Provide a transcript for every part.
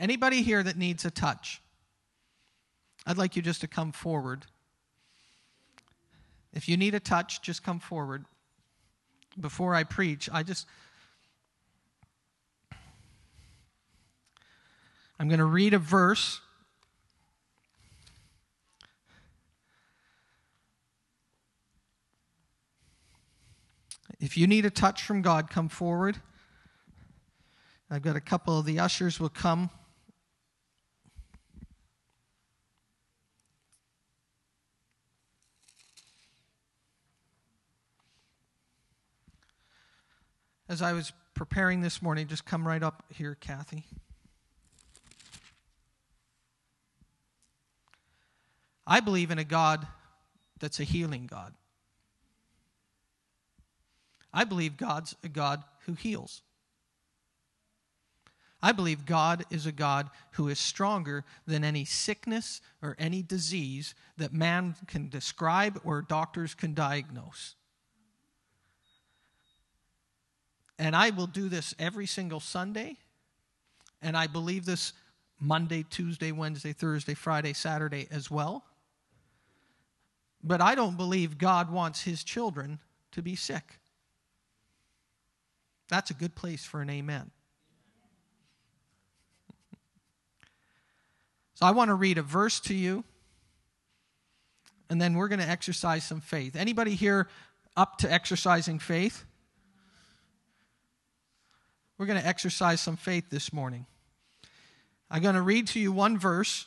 Anybody here that needs a touch? I'd like you just to come forward. If you need a touch, just come forward. Before I preach, I just. I'm going to read a verse. If you need a touch from God, come forward. I've got a couple of the ushers will come. As I was preparing this morning, just come right up here, Kathy. I believe in a God that's a healing God. I believe God's a God who heals. I believe God is a God who is stronger than any sickness or any disease that man can describe or doctors can diagnose. And I will do this every single Sunday. And I believe this Monday, Tuesday, Wednesday, Thursday, Friday, Saturday as well. But I don't believe God wants his children to be sick. That's a good place for an amen. So I want to read a verse to you, and then we're going to exercise some faith. Anybody here up to exercising faith? We're going to exercise some faith this morning. I'm going to read to you one verse.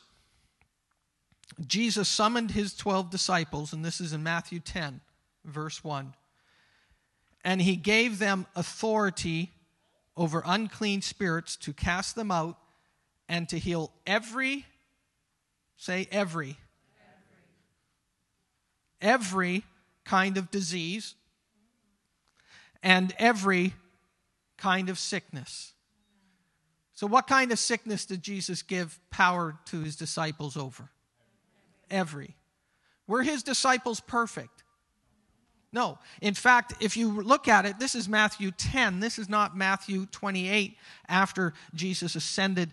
Jesus summoned his 12 disciples, and this is in Matthew 10, verse 1. And he gave them authority over unclean spirits to cast them out and to heal every Say every. Every, kind of disease and every kind of sickness. So, what kind of sickness did Jesus give power to his disciples over? Every. Were his disciples perfect? No. In fact, if you look at it, this is Matthew 10. This is not Matthew 28 after Jesus ascended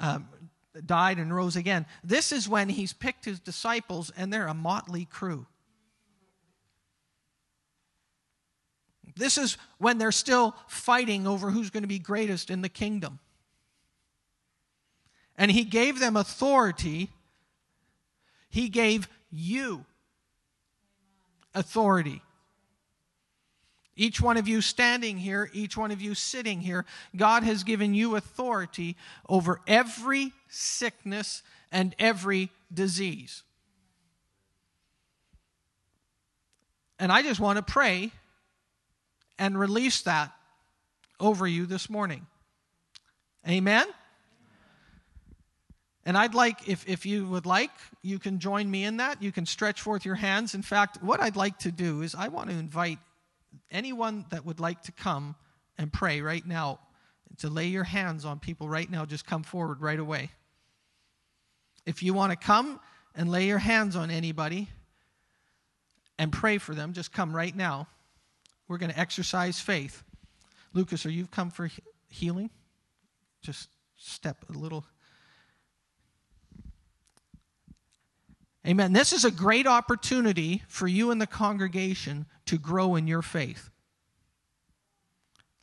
um, died and rose again. This is when he's picked his disciples, and they're a motley crew. This is when they're still fighting over who's going to be greatest in the kingdom. And he gave them authority. He gave you authority. Each one of you standing here, each one of you sitting here, God has given you authority over every sickness and every disease. And I just want to pray and release that over you this morning. Amen? And I'd like, if, if you would like, you can join me in that. You can stretch forth your hands. In fact, what I'd like to do is I want to invite anyone that would like to come and pray right now, to lay your hands on people right now, just come forward right away. If you want to come and lay your hands on anybody and pray for them, just come right now. We're going to exercise faith. Lucas, are you come for healing? Just step a little. Amen. This is a great opportunity for you and the congregation to grow in your faith.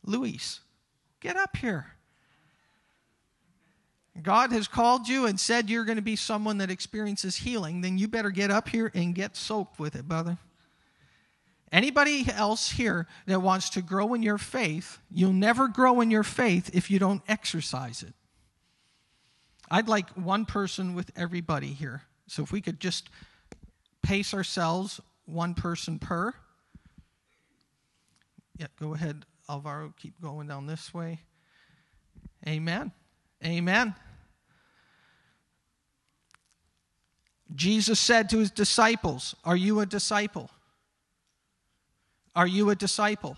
Luis, get up here. God has called you and said you're going to be someone that experiences healing, then you better get up here and get soaked with it, brother. Anybody else here that wants to grow in your faith, you'll never grow in your faith if you don't exercise it. I'd like one person with everybody here. So if we could just pace ourselves one person per. Yeah, go ahead, Alvaro. Keep going down this way. Amen. Amen. Jesus said to his disciples, Are you a disciple? Are you a disciple?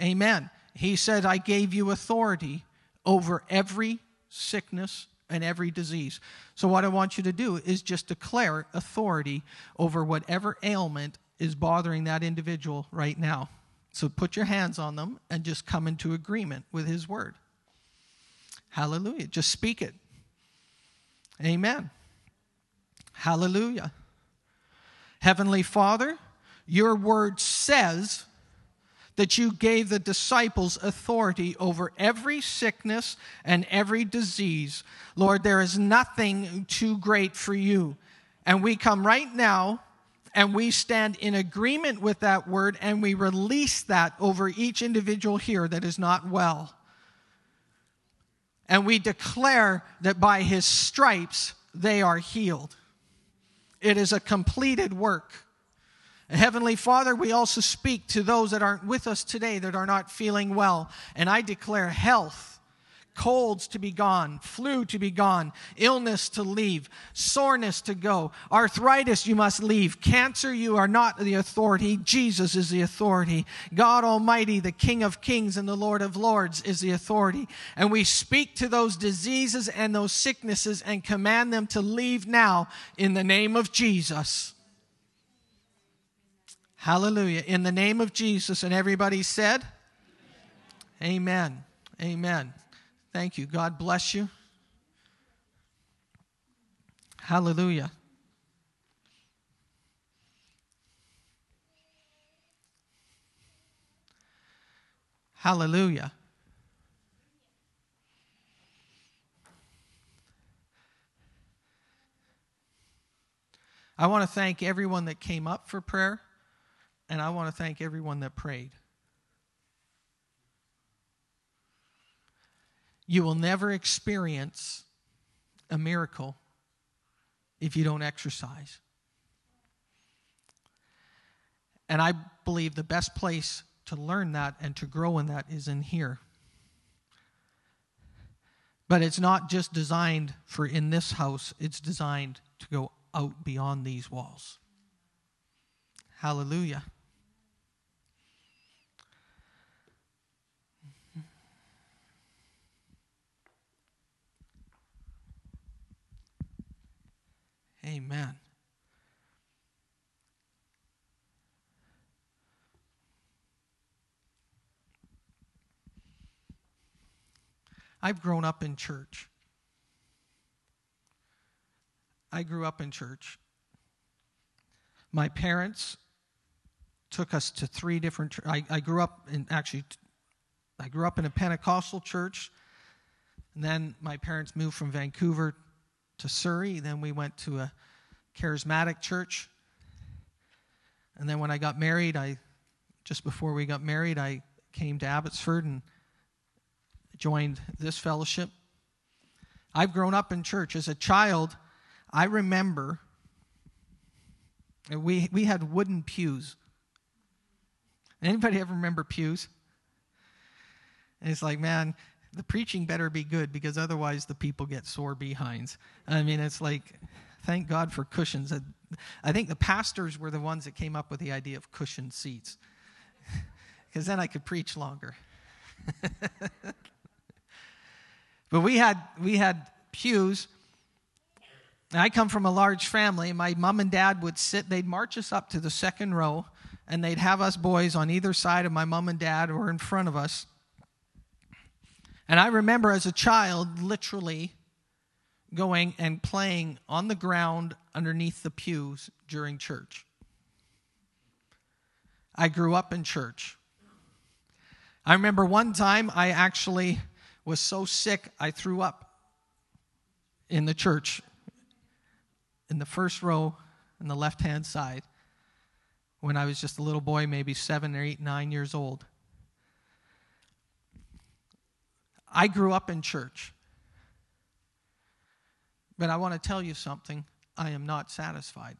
Amen. He said, I gave you authority over every sickness and every disease. So, what I want you to do is just declare authority over whatever ailment is bothering that individual right now. So, put your hands on them and just come into agreement with His word. Hallelujah. Just speak it. Amen. Hallelujah. Heavenly Father, your word says that you gave the disciples authority over every sickness and every disease. Lord, there is nothing too great for you. And we come right now and we stand in agreement with that word and we release that over each individual here that is not well. And we declare that by his stripes they are healed. It is a completed work. Heavenly Father, we also speak to those that aren't with us today that are not feeling well. And I declare health, colds to be gone, flu to be gone, illness to leave, soreness to go, arthritis you must leave, cancer you are not the authority, Jesus is the authority. God Almighty, the King of Kings and the Lord of Lords is the authority. And we speak to those diseases and those sicknesses and command them to leave now in the name of Jesus. Hallelujah. In the name of Jesus. And everybody said, Amen. Amen. Thank you. God bless you. Hallelujah. Hallelujah. I want to thank everyone that came up for prayer. And I want to thank everyone that prayed. You will never experience a miracle if you don't exercise. And I believe the best place to learn that and to grow in that is in here. But it's not just designed for in this house, it's designed to go out beyond these walls. Hallelujah. Amen. I've grown up in church. I grew up in church. My parents took us to three different. I, I grew up in actually, I grew up in a Pentecostal church, and then my parents moved from Vancouver to Surrey. Then we went to a charismatic church. And then when I got married, I just before we got married, I came to Abbotsford and joined this fellowship. I've grown up in church as a child. I remember we we had wooden pews. Anybody ever remember pews? And it's like, man, the preaching better be good because otherwise the people get sore behinds. I mean, it's like, thank God for cushions. I think the pastors were the ones that came up with the idea of cushioned seats because then I could preach longer. but we had, we had pews. I come from a large family. My mom and dad would sit, they'd march us up to the second row, and they'd have us boys on either side of my mom and dad or in front of us. And I remember as a child literally going and playing on the ground underneath the pews during church. I grew up in church. I remember one time I actually was so sick I threw up in the church in the first row in the left hand side when I was just a little boy, maybe seven or eight, nine years old. I grew up in church. But I want to tell you something. I am not satisfied.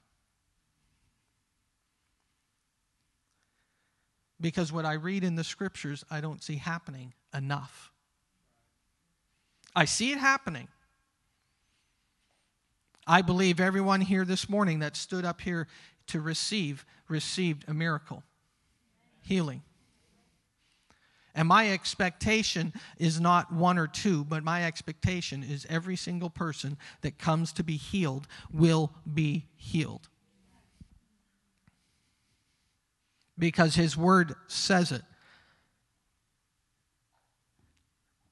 Because what I read in the scriptures, I don't see happening enough. I see it happening. I believe everyone here this morning that stood up here to receive received a miracle, healing. And my expectation is not one or two, but my expectation is every single person that comes to be healed will be healed. Because his word says it.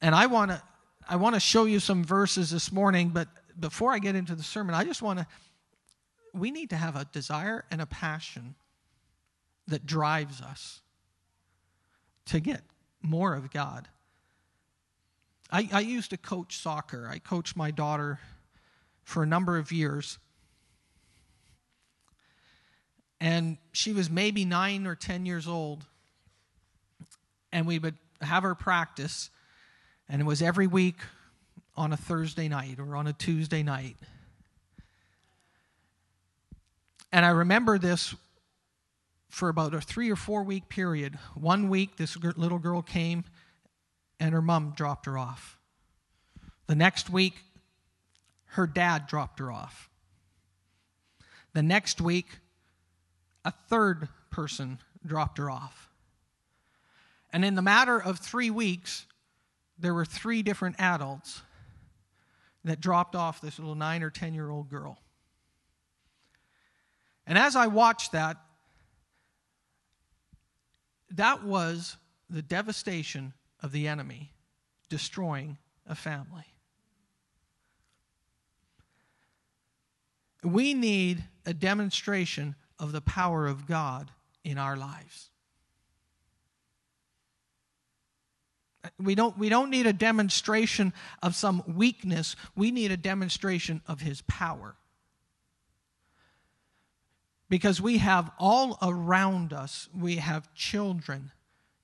And I want to I want to show you some verses this morning, but before I get into the sermon, I just want to, we need to have a desire and a passion that drives us to get more of God. I, I used to coach soccer. I coached my daughter for a number of years. And she was maybe nine or 10 years old. And we would have her practice. And it was every week on a Thursday night or on a Tuesday night. And I remember this for about a three or four week period. One week, this little girl came and her mom dropped her off. The next week, her dad dropped her off. The next week, a third person dropped her off. And in the matter of three weeks, there were three different adults that dropped off this little nine or 10 year old girl. And as I watched that, that was the devastation of the enemy destroying a family. We need a demonstration of the power of God in our lives. We don't, we don't need a demonstration of some weakness. We need a demonstration of His power. Because we have all around us, we have children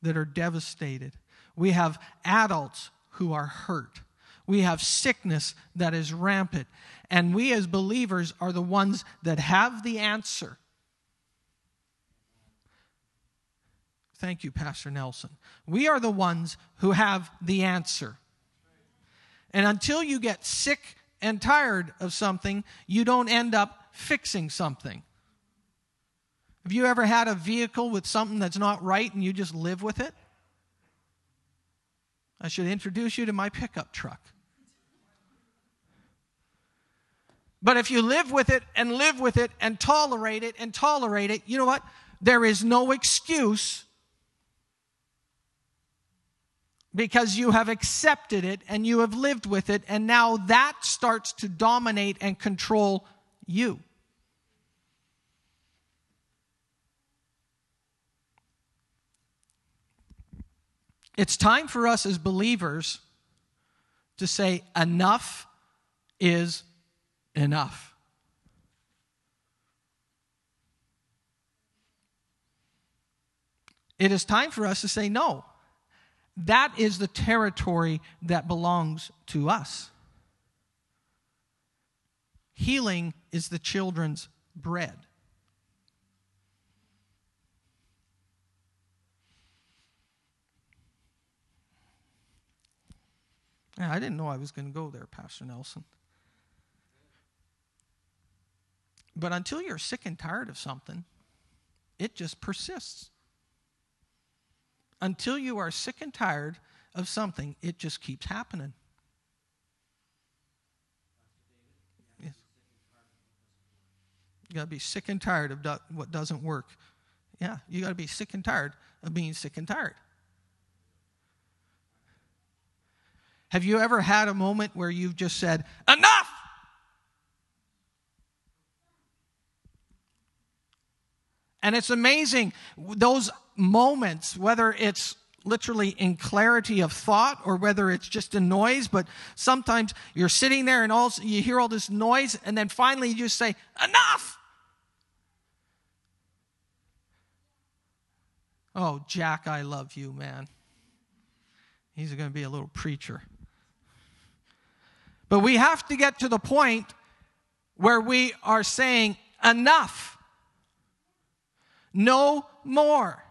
that are devastated. We have adults who are hurt. We have sickness that is rampant. And we as believers are the ones that have the answer. Thank you, Pastor Nelson. We are the ones who have the answer. And until you get sick and tired of something, you don't end up fixing something. Have you ever had a vehicle with something that's not right and you just live with it? I should introduce you to my pickup truck. But if you live with it and live with it and tolerate it and tolerate it, you know what? There is no excuse because you have accepted it and you have lived with it, and now that starts to dominate and control you. It's time for us as believers to say, enough is enough. It is time for us to say, no. That is the territory that belongs to us. Healing is the children's bread. Yeah, I didn't know I was going to go there, Pastor Nelson. But until you're sick and tired of something, it just persists. Until you are sick and tired of something, it just keeps happening. Yes. You got to be sick and tired of do- what doesn't work. Yeah, you got to be sick and tired of being sick and tired. Have you ever had a moment where you've just said, Enough! And it's amazing, those moments, whether it's literally in clarity of thought or whether it's just a noise, but sometimes you're sitting there and all you hear all this noise, and then finally you just say, Enough! Oh, Jack, I love you, man. He's going to be a little preacher. But we have to get to the point where we are saying, enough. No more.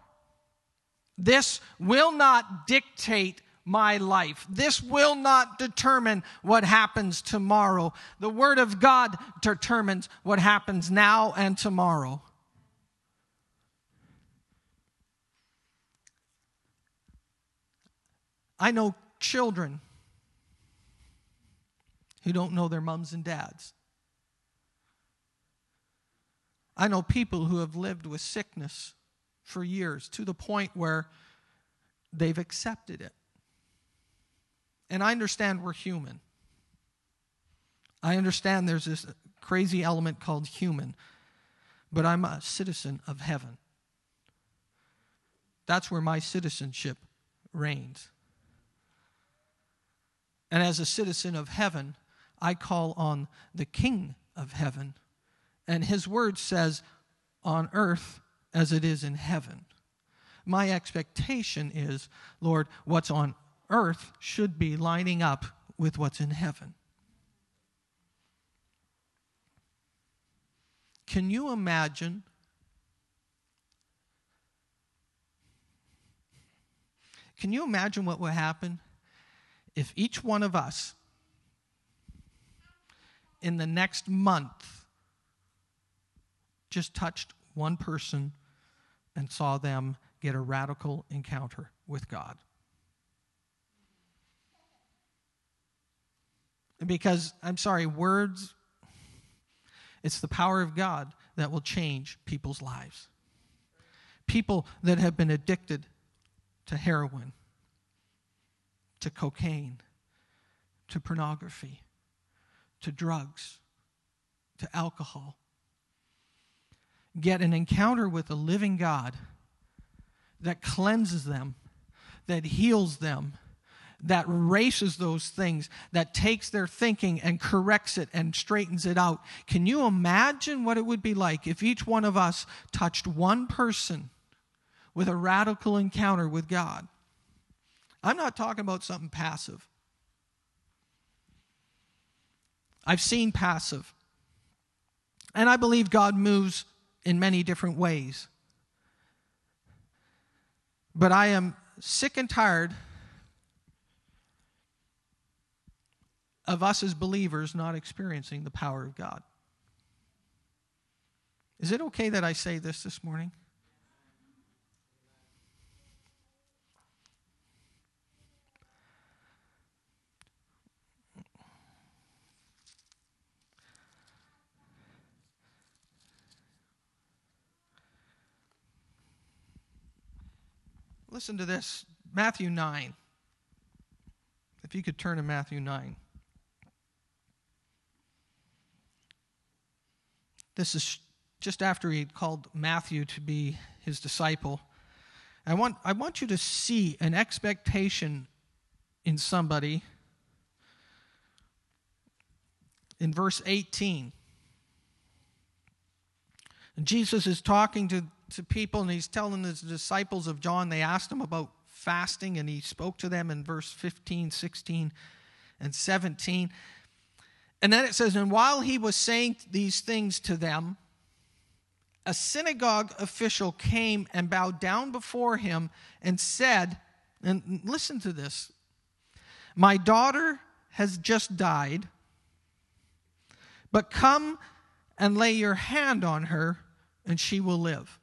This will not dictate my life. This will not determine what happens tomorrow. The Word of God determines what happens now and tomorrow. I know children who don't know their mums and dads. I know people who have lived with sickness for years to the point where they've accepted it. And I understand we're human. I understand there's this crazy element called human, but I'm a citizen of heaven. That's where my citizenship reigns. And as a citizen of heaven, I call on the King of heaven. And his word says, on earth as it is in heaven. My expectation is, Lord, what's on earth should be lining up with what's in heaven. Can you imagine? Can you imagine what would happen if each one of us in the next month just touched one person and saw them get a radical encounter with God? Because, I'm sorry, words, it's the power of God that will change people's lives. People that have been addicted to heroin, to cocaine, to pornography, to drugs, to alcohol, get an encounter with a living God that cleanses them, that heals them, that erases those things, that takes their thinking and corrects it and straightens it out. Can you imagine what it would be like if each one of us touched one person with a radical encounter with God? I'm not talking about something passive. I've seen passive. And I believe God moves in many different ways. But I am sick and tired of us as believers not experiencing the power of God. Is it okay that I say this this morning? Listen to this Matthew 9. If you could turn to Matthew 9. This is just after he called Matthew to be his disciple. I want, I want you to see an expectation in somebody in verse 18. And Jesus is talking to, to people and he's telling his disciples of John, they asked him about fasting, and he spoke to them in verse 15, 16, and 17. And then it says, And while he was saying these things to them, a synagogue official came and bowed down before him and said, and listen to this My daughter has just died, but come and lay your hand on her, and she will live.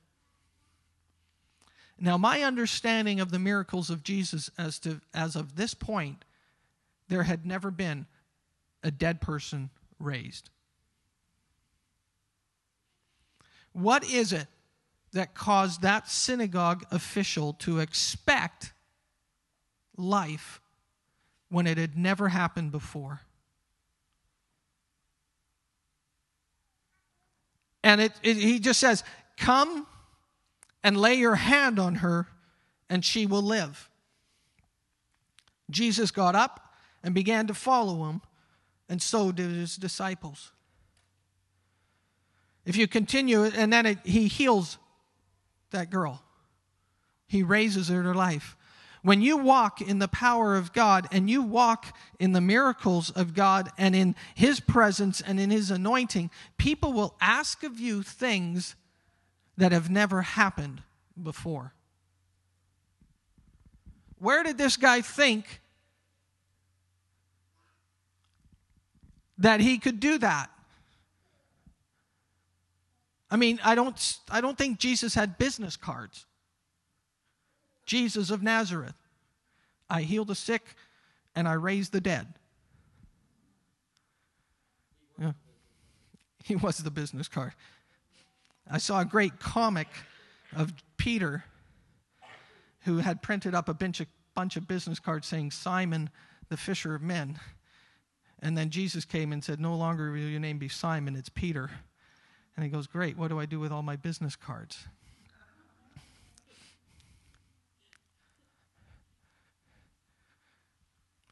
Now, my understanding of the miracles of Jesus as, to, as of this point, there had never been a dead person raised. What is it that caused that synagogue official to expect life when it had never happened before? And it, it, he just says, Come and lay your hand on her, and she will live. Jesus got up and began to follow him and so did his disciples. If you continue, and then it, he heals that girl, he raises her to life. When you walk in the power of God and you walk in the miracles of God and in His presence and in His anointing, people will ask of you things that have never happened before. Where did this guy think that he could do that. I mean, I don't, I don't think Jesus had business cards. Jesus of Nazareth. I heal the sick and I raise the dead. Yeah. He was the business card. I saw a great comic of Peter who had printed up a bunch of, bunch of business cards saying, Simon, the fisher of men. And then Jesus came and said, No longer will your name be Simon, it's Peter. And he goes, Great, what do I do with all my business cards?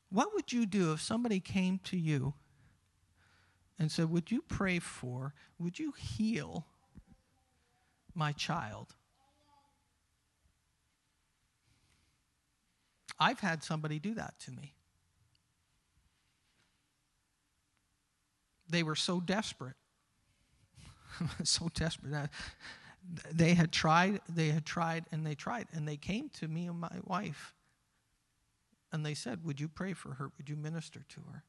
What would you do if somebody came to you and said, Would you pray for, would you heal my child? I've had somebody do that to me. They were so desperate. so desperate. Uh, they had tried, they had tried, and they tried. And they came to me and my wife. And they said, Would you pray for her? Would you minister to her?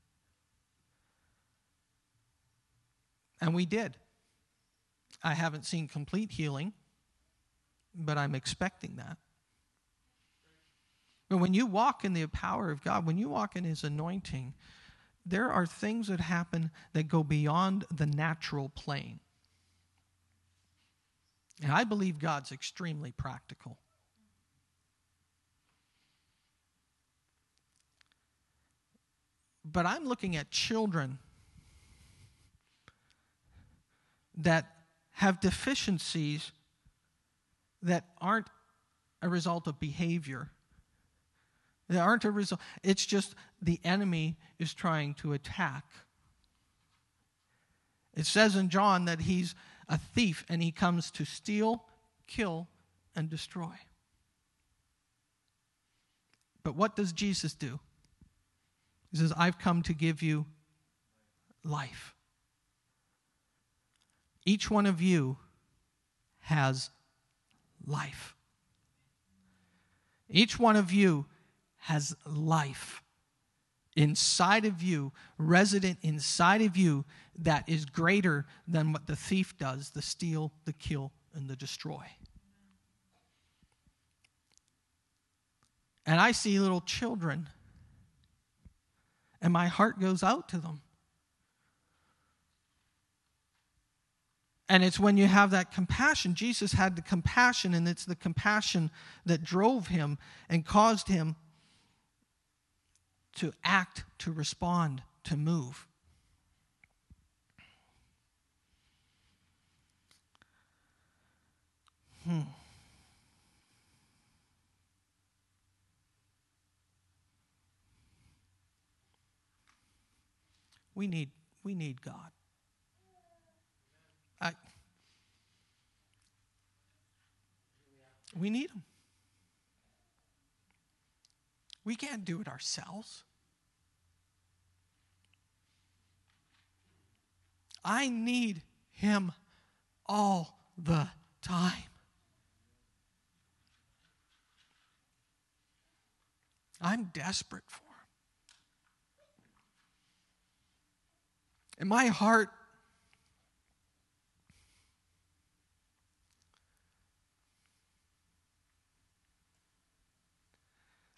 And we did. I haven't seen complete healing, but I'm expecting that. But when you walk in the power of God, when you walk in His anointing, there are things that happen that go beyond the natural plane. And I believe God's extremely practical. But I'm looking at children that have deficiencies that aren't a result of behavior they aren't a result. It's just the enemy is trying to attack. It says in John that he's a thief and he comes to steal, kill, and destroy. But what does Jesus do? He says, I've come to give you life. Each one of you has life. Each one of you has life inside of you, resident inside of you, that is greater than what the thief does the steal, the kill, and the destroy. And I see little children, and my heart goes out to them. And it's when you have that compassion. Jesus had the compassion, and it's the compassion that drove him and caused him to act, to respond, to move. Hmm. We need we need God. I, we need him. We can't do it ourselves. I need Him all the time. I'm desperate for Him. And my heart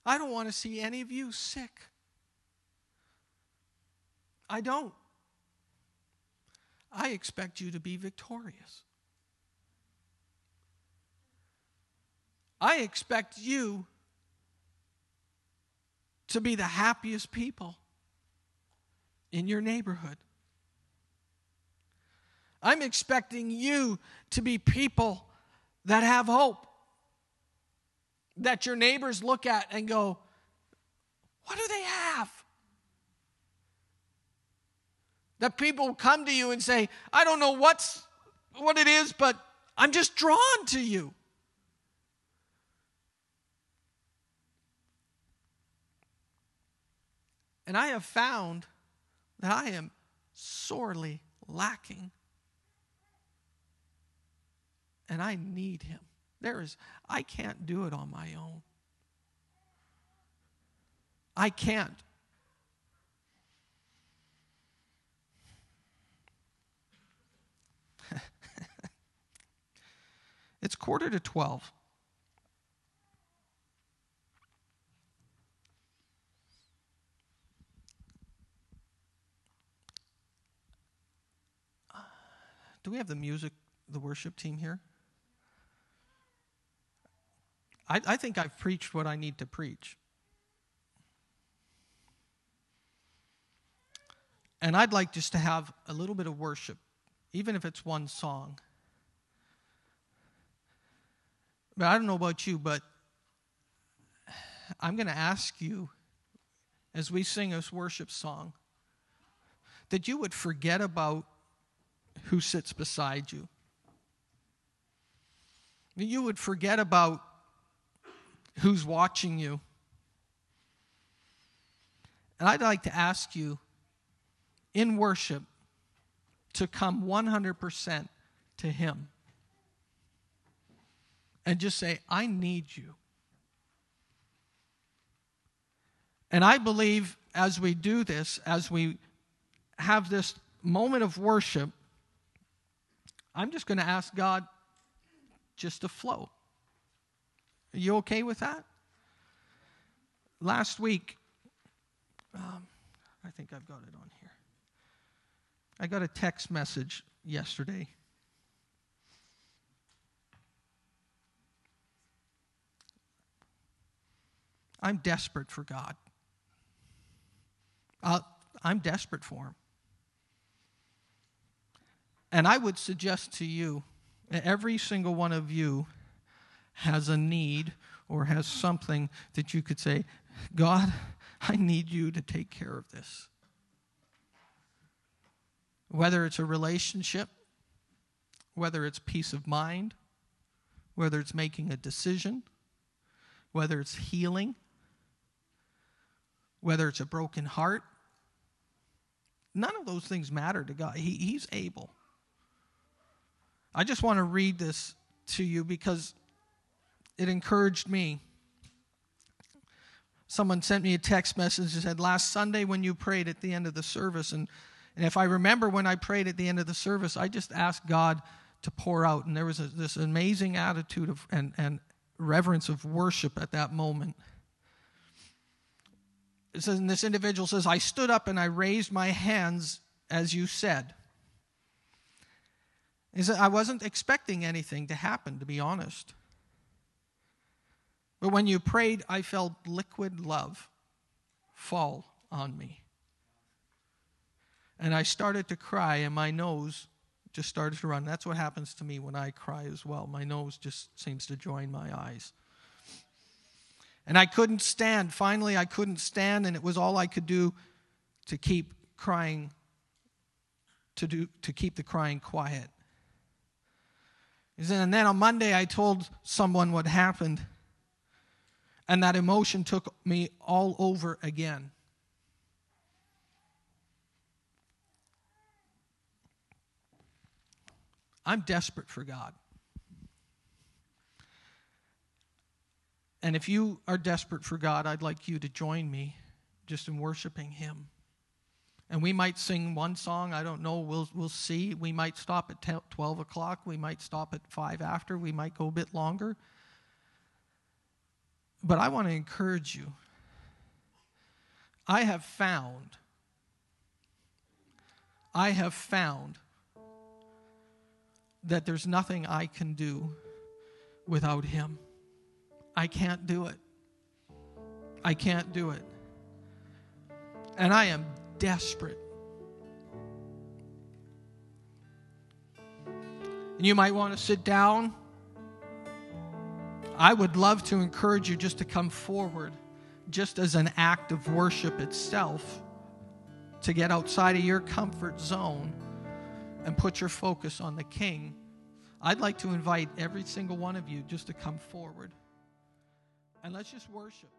I don't want to see any of you sick. I don't. I expect you to be victorious. I expect you to be the happiest people in your neighborhood. I'm expecting you to be people that have hope that your neighbors look at and go, What do they have? That people come to you and say, I don't know what's what it is, but I'm just drawn to you. And I have found that I am sorely lacking. And I need him. There is, I can't do it on my own. I can't. it's quarter to 12. Do we have the music, the worship team here? I, I think I've preached what I need to preach. And I'd like just to have a little bit of worship, even if it's one song. But I don't know about you, but I'm going to ask you as we sing this worship song that you would forget about who sits beside you. That you would forget about who's watching you. And I'd like to ask you in worship to come 100% to Him and just say, I need you. And I believe as we do this, as we have this moment of worship, I'm just going to ask God just to flow. Are you okay with that? Last week, um, I think I've got it on here. I got a text message yesterday. I'm desperate for God. Uh, I'm desperate for Him. And I would suggest to you, every single one of you has a need or has something that you could say, God, I need you to take care of this. Whether it's a relationship, whether it's peace of mind, whether it's making a decision, whether it's healing, whether it's a broken heart, none of those things matter to God. He, he's able. I just want to read this to you because it encouraged me. Someone sent me a text message and said, Last Sunday when you prayed at the end of the service, and, and if I remember when I prayed at the end of the service, I just asked God to pour out. And there was a, this amazing attitude of, and, and reverence of worship at that moment. It says, and this individual says, I stood up and I raised my hands as you said. I wasn't expecting anything to happen, to be honest. But when you prayed, I felt liquid love fall on me. And I started to cry, and my nose just started to run. That's what happens to me when I cry as well. My nose just seems to join my eyes. And I couldn't stand. Finally, I couldn't stand, and it was all I could do to keep crying, to, do, to keep the crying quiet. And then on Monday, I told someone what happened. And that emotion took me all over again. I'm desperate for God. And if you are desperate for God, I'd like you to join me just in worshiping Him. And we might sing one song, I don't know, we'll, we'll see. We might stop at 12 o'clock, we might stop at 5 after, we might go a bit longer. But I want to encourage you. I have found, I have found that there's nothing I can do without Him. I can't do it. I can't do it. And I am desperate. And you might want to sit down I would love to encourage you just to come forward, just as an act of worship itself, to get outside of your comfort zone and put your focus on the King. I'd like to invite every single one of you just to come forward and let's just worship.